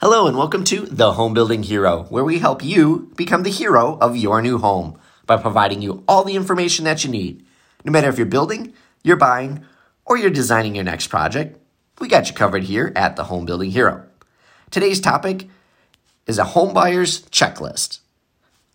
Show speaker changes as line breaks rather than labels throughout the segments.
Hello, and welcome to The Home Building Hero, where we help you become the hero of your new home by providing you all the information that you need. No matter if you're building, you're buying, or you're designing your next project, we got you covered here at The Home Building Hero. Today's topic is a home buyer's checklist.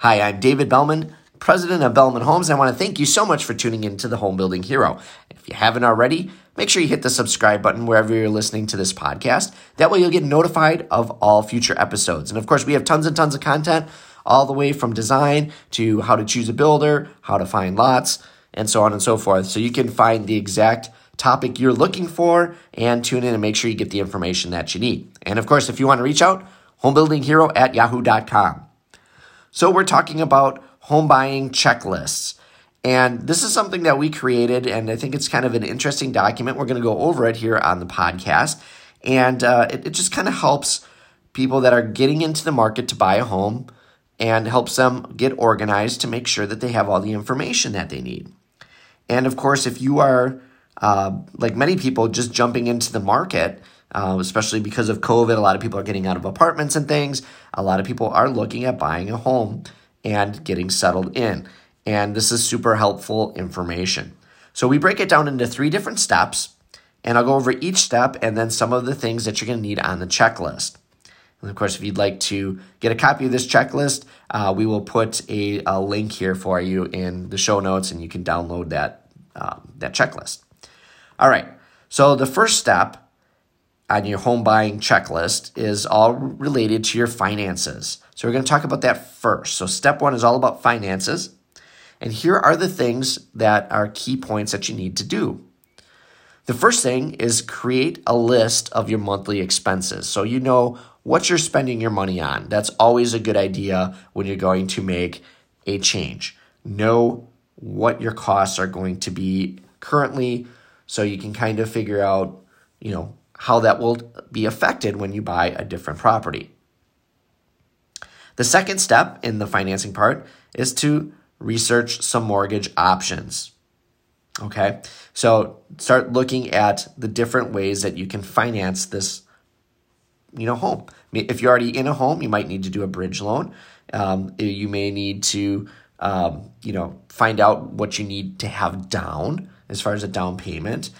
Hi, I'm David Bellman, president of Bellman Homes, I want to thank you so much for tuning in to The Home Building Hero. If you haven't already, make sure you hit the subscribe button wherever you're listening to this podcast. That way you'll get notified of all future episodes. And of course, we have tons and tons of content all the way from design to how to choose a builder, how to find lots, and so on and so forth. So you can find the exact topic you're looking for and tune in and make sure you get the information that you need. And of course, if you want to reach out, homebuildinghero at yahoo.com. So we're talking about home buying checklists. And this is something that we created, and I think it's kind of an interesting document. We're going to go over it here on the podcast. And uh, it, it just kind of helps people that are getting into the market to buy a home and helps them get organized to make sure that they have all the information that they need. And of course, if you are, uh, like many people, just jumping into the market, uh, especially because of COVID, a lot of people are getting out of apartments and things. A lot of people are looking at buying a home and getting settled in. And this is super helpful information. So we break it down into three different steps, and I'll go over each step and then some of the things that you're going to need on the checklist. And of course, if you'd like to get a copy of this checklist, uh, we will put a, a, link here for you in the show notes, and you can download that um, that checklist. All right. So the first step on your home buying checklist is all related to your finances. So we're going to talk about that first. So step one is all about finances. And here are the things that are key points that you need to do. The first thing is create a list of your monthly expenses. So you know what you're spending your money on. That's always a good idea when you're going to make a change. Know what your costs are going to be currently so you can kind of figure out, you know, how that will be affected when you buy a different property. The second step in the financing part is to research some mortgage options. Okay, so start looking at the different ways that you can finance this, you know, home. If you're already in a home, you might need to do a bridge loan. Um, you may need to, um, you know, find out what you need to have down as far as a down payment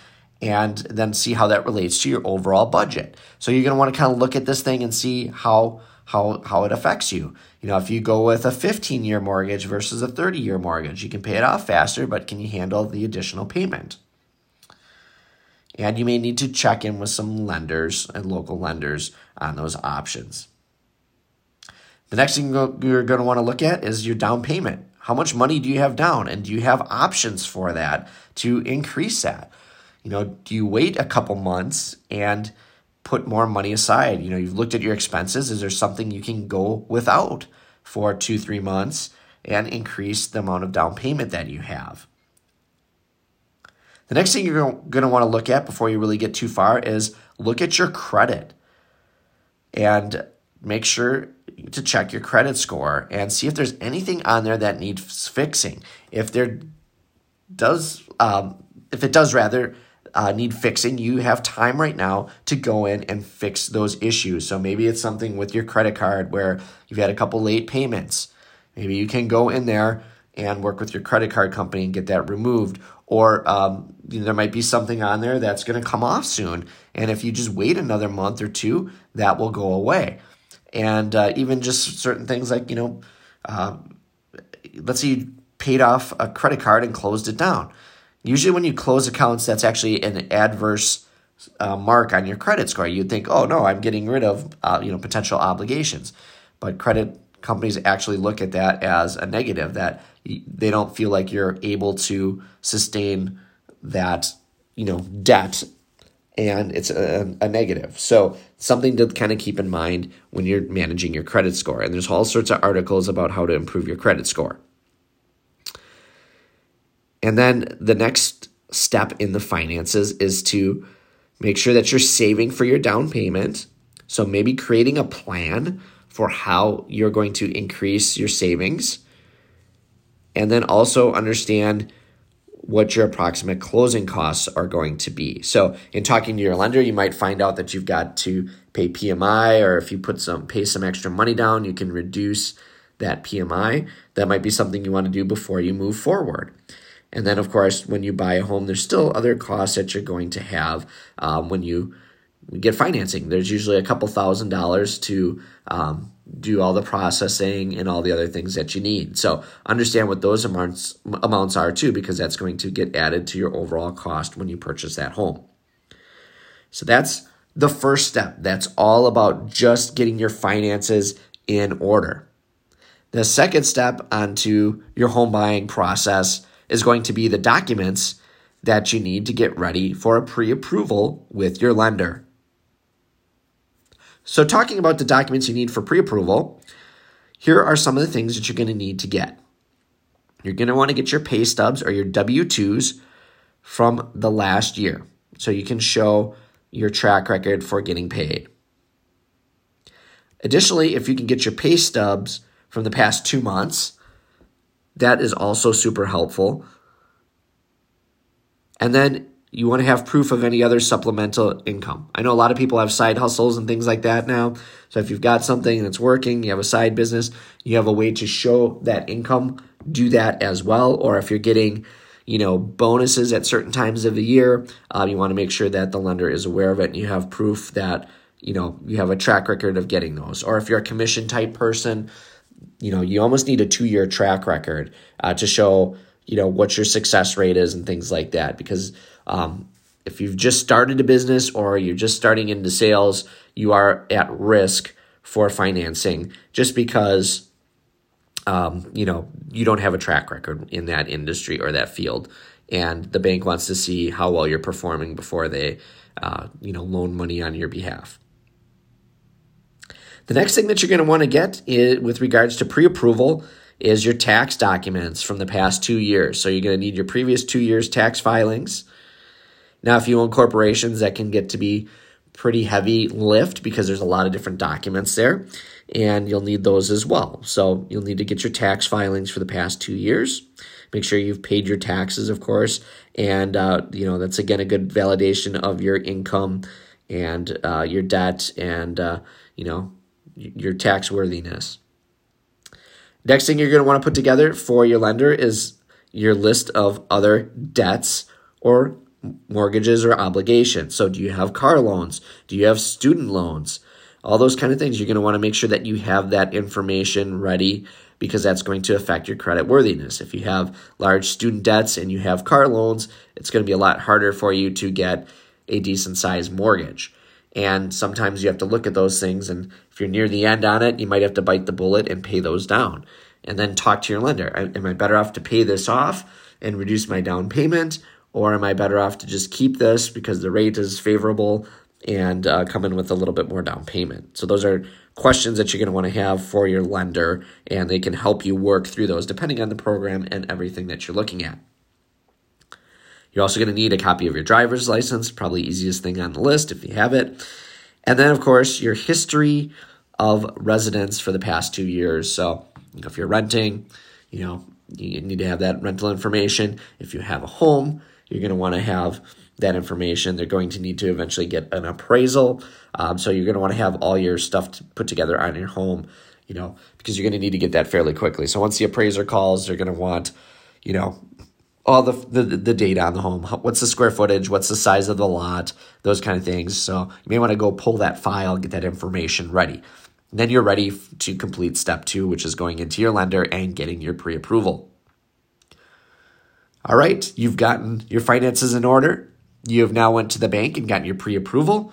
and then see how that relates to your overall budget. So you're going to want to kind of look at this thing and see how how how it affects you. You know, if you go with a 15 year mortgage versus a 30 year mortgage, you can pay it off faster, but can you handle the additional payment? And you may need to check in with some lenders and local lenders on those options. The next thing you're going to want to look at is your down payment. How much money do you have down? And do you have options for that to increase that? You know, do you wait a couple months and put more money aside. You know, you've looked at your expenses. Is there something you can go without for two, three months and increase the amount of down payment that you have? The next thing you're going to want to look at before you really get too far is look at your credit and make sure to check your credit score and see if there's anything on there that needs fixing. If there does, um, if it does rather, uh, need fixing, you have time right now to go in and fix those issues. So maybe it's something with your credit card where you've had a couple late payments. Maybe you can go in there and work with your credit card company and get that removed. Or um, you know, there might be something on there that's going to come off soon. And if you just wait another month or two, that will go away. And uh, even just certain things like, you know, uh, let's say you paid off a credit card and closed it down Usually, when you close accounts, that's actually an adverse uh, mark on your credit score. You'd think, oh no, I'm getting rid of uh, you know potential obligations, but credit companies actually look at that as a negative that they don't feel like you're able to sustain that you know debt and it's a, a, negative. So something to kind of keep in mind when you're managing your credit score. And there's all sorts of articles about how to improve your credit score. And then the next step in the finances is to make sure that you're saving for your down payment. So maybe creating a plan for how you're going to increase your savings. And then also understand what your approximate closing costs are going to be. So, in talking to your lender, you might find out that you've got to pay PMI, or if you put some pay some extra money down, you can reduce that PMI. That might be something you want to do before you move forward. And then, of course, when you buy a home, there's still other costs that you're going to have um, when you get financing. There's usually a couple thousand dollars to um, do all the processing and all the other things that you need. So understand what those amounts amounts are too, because that's going to get added to your overall cost when you purchase that home. So that's the first step. That's all about just getting your finances in order. The second step onto your home buying process is going to be the documents that you need to get ready for a pre approval with your lender. So, talking about the documents you need for pre approval, here are some of the things that you're going to need to get. You're going to want to get your pay stubs or your W 2s from the last year so you can show your track record for getting paid. Additionally, if you can get your pay stubs from the past two months, that is also super helpful. And then you want to have proof of any other supplemental income. I know a lot of people have side hustles and things like that now. So if you've got something that's working, you have a side business, you have a way to show that income, do that as well. Or if you're getting, you know, bonuses at certain times of the year, uh, you want to make sure that the lender is aware of it and you have proof that, you know, you have a track record of getting those. Or if you're a commission type person, you know, you almost need a two year track record uh, to show, you know, what your success rate is and things like that. Because um, if you've just started a business or you're just starting into sales, you are at risk for financing just because, um, you know, you don't have a track record in that industry or that field. And the bank wants to see how well you're performing before they, uh, you know, loan money on your behalf. The next thing that you're going to want to get is, with regards to pre approval is your tax documents from the past two years. So you're going to need your previous two years' tax filings. Now, if you own corporations, that can get to be pretty heavy lift because there's a lot of different documents there, and you'll need those as well. So you'll need to get your tax filings for the past two years. Make sure you've paid your taxes, of course, and uh, you know that's again a good validation of your income and uh, your debt and uh, you know your tax worthiness. Next thing you're going to want to put together for your lender is your list of other debts or mortgages or obligations. So, do you have car loans? Do you have student loans? All those kind of things. You're going to want to make sure that you have that information ready because that's going to affect your credit worthiness. If you have large student debts and you have car loans, it's going to be a lot harder for you to get a decent sized mortgage. And sometimes you have to look at those things. And if you're near the end on it, you might have to bite the bullet and pay those down. And then talk to your lender. Am I better off to pay this off and reduce my down payment? Or am I better off to just keep this because the rate is favorable and uh, come in with a little bit more down payment? So, those are questions that you're going to want to have for your lender, and they can help you work through those depending on the program and everything that you're looking at. You're also going to need a copy of your driver's license, probably easiest thing on the list if you have it. And then, of course, your history of residence for the past two years. So, if you're renting, you know, you need to have that rental information. If you have a home, you're going to want to have that information. They're going to need to eventually get an appraisal. Um, so, you're going to want to have all your stuff put together on your home, you know, because you're going to need to get that fairly quickly. So, once the appraiser calls, they're going to want, you know, all the, the the data on the home. What's the square footage? What's the size of the lot? Those kind of things. So you may want to go pull that file, get that information ready. And then you're ready to complete step two, which is going into your lender and getting your pre-approval. All right, you've gotten your finances in order. You have now went to the bank and gotten your pre-approval.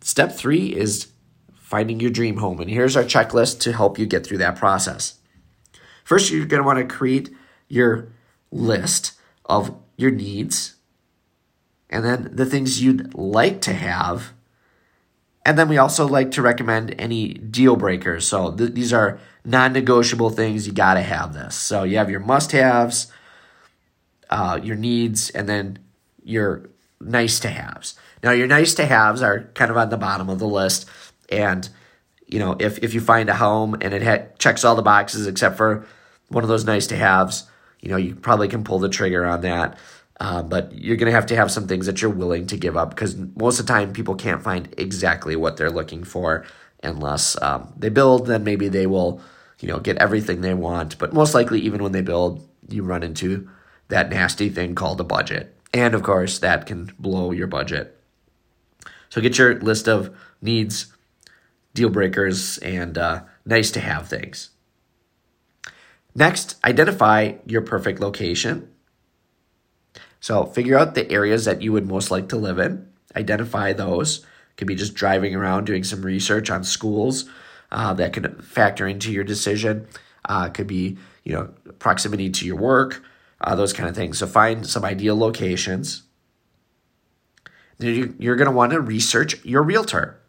Step three is finding your dream home, and here's our checklist to help you get through that process. First, you're going to want to create your list of your needs, and then the things you'd like to have. And then we also like to recommend any deal breakers. So th- these are non negotiable things. You got to have this. So you have your must haves, uh, your needs, and then your nice to haves. Now, your nice to haves are kind of on the bottom of the list. And, you know, if, if you find a home and it ha- checks all the boxes except for one of those nice to haves, you know, you probably can pull the trigger on that. Uh, but you're going to have to have some things that you're willing to give up because most of the time people can't find exactly what they're looking for unless um, they build. Then maybe they will, you know, get everything they want. But most likely, even when they build, you run into that nasty thing called a budget, and of course, that can blow your budget. So get your list of needs, deal breakers, and uh, nice to have things. Next, identify your perfect location. So figure out the areas that you would most like to live in. Identify those. Could be just driving around doing some research on schools uh, that could factor into your decision. Uh, could be you know proximity to your work, uh, those kind of things. So find some ideal locations. Then you're going to want to research your realtor.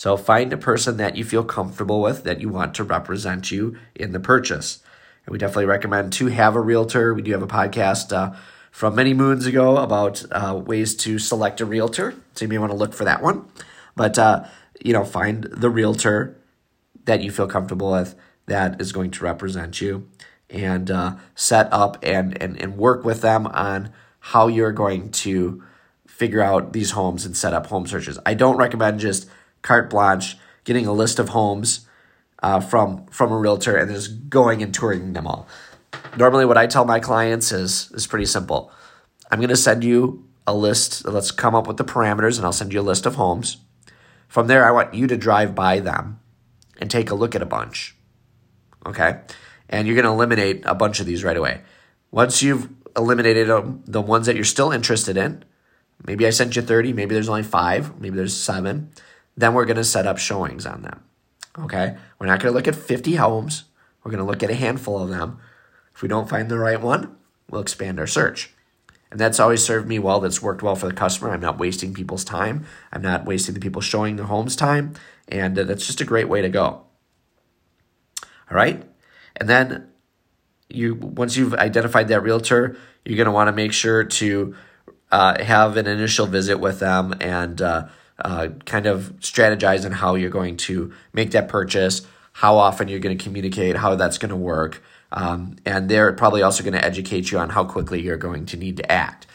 So find a person that you feel comfortable with that you want to represent you in the purchase. And we definitely recommend to have a realtor. We do have a podcast uh, from many moons ago about uh, ways to select a realtor. So you may want to look for that one. But, uh, you know, find the realtor that you feel comfortable with that is going to represent you and uh, set up and, and, and work with them on how you're going to figure out these homes and set up home searches. I don't recommend just carte blanche, getting a list of homes uh, from from a realtor and just going and touring them all. Normally, what I tell my clients is is pretty simple. I'm going to send you a list. Let's come up with the parameters, and I'll send you a list of homes. From there, I want you to drive by them and take a look at a bunch. Okay, and you're going to eliminate a bunch of these right away. Once you've eliminated them, the ones that you're still interested in, maybe I sent you 30, maybe there's only five, maybe there's seven then we're going to set up showings on them. Okay? We're not going to look at 50 homes. We're going to look at a handful of them. If we don't find the right one, we'll expand our search. And that's always served me well. That's worked well for the customer. I'm not wasting people's time. I'm not wasting the people showing their homes time. And uh, that's just a great way to go. All right? And then you once you've identified that realtor, you're going to want to make sure to uh, have an initial visit with them and uh, uh, kind of strategize on how you're going to make that purchase, how often you're going to communicate, how that's going to work. Um, and they're probably also going to educate you on how quickly you're going to need to act.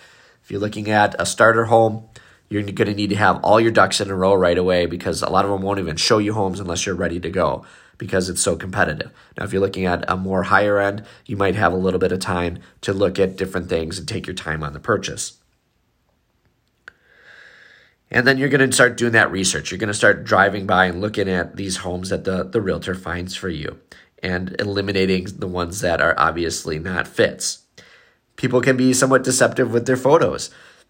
If you're looking at a starter home, you're going to need to have all your ducks in a row right away because a lot of them won't even show you homes unless you're ready to go because it's so competitive. Now, if you're looking at a more higher end, you might have a little bit of time to look at different things and take your time on the purchase. And then you're going to start doing that research. You're going to start driving by and looking at these homes that the, the realtor finds for you and eliminating the ones that are obviously not fits. People can be somewhat deceptive with their photos.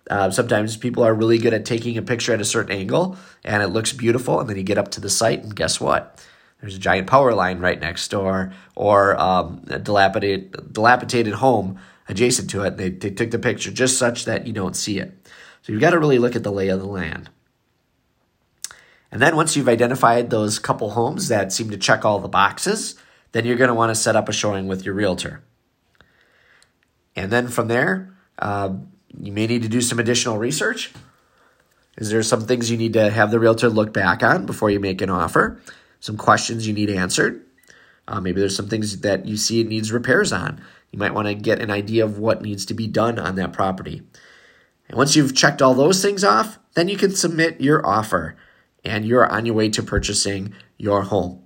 Uh, sometimes people are really good at taking a picture at a certain angle and it looks beautiful, and then you get up to the site, and guess what? There's a giant power line right next door, or um, a dilapidated, dilapidated home adjacent to it. They, they took the picture just such that you don't see it. So you've got to really look at the lay of the land. And then once you've identified those couple homes that seem to check all the boxes, then you're going to want to set up a showing with your realtor. And then from there, uh, you may need to do some additional research. Is there some things you need to have the realtor look back on before you make an offer? Some questions you need answered. Uh, maybe there's some things that you see it needs repairs on. You might want to get an idea of what needs to be done on that property. And once you've checked all those things off, then you can submit your offer and you're on your way to purchasing your home.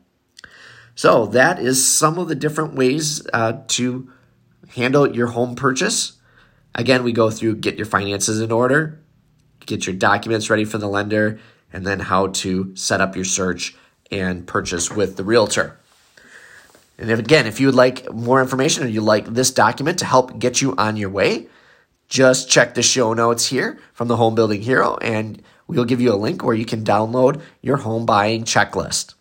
So, that is some of the different ways uh, to handle your home purchase. Again, we go through get your finances in order, get your documents ready for the lender, and then how to set up your search and purchase with the realtor. And if, again, if you would like more information or you like this document to help get you on your way, just check the show notes here from the Home Building Hero, and we'll give you a link where you can download your home buying checklist.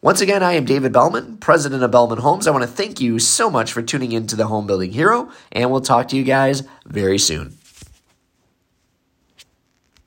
Once again, I am David Bellman, president of Bellman Homes. I want to thank you so much for tuning in to the Home Building Hero, and we'll talk to you guys very soon.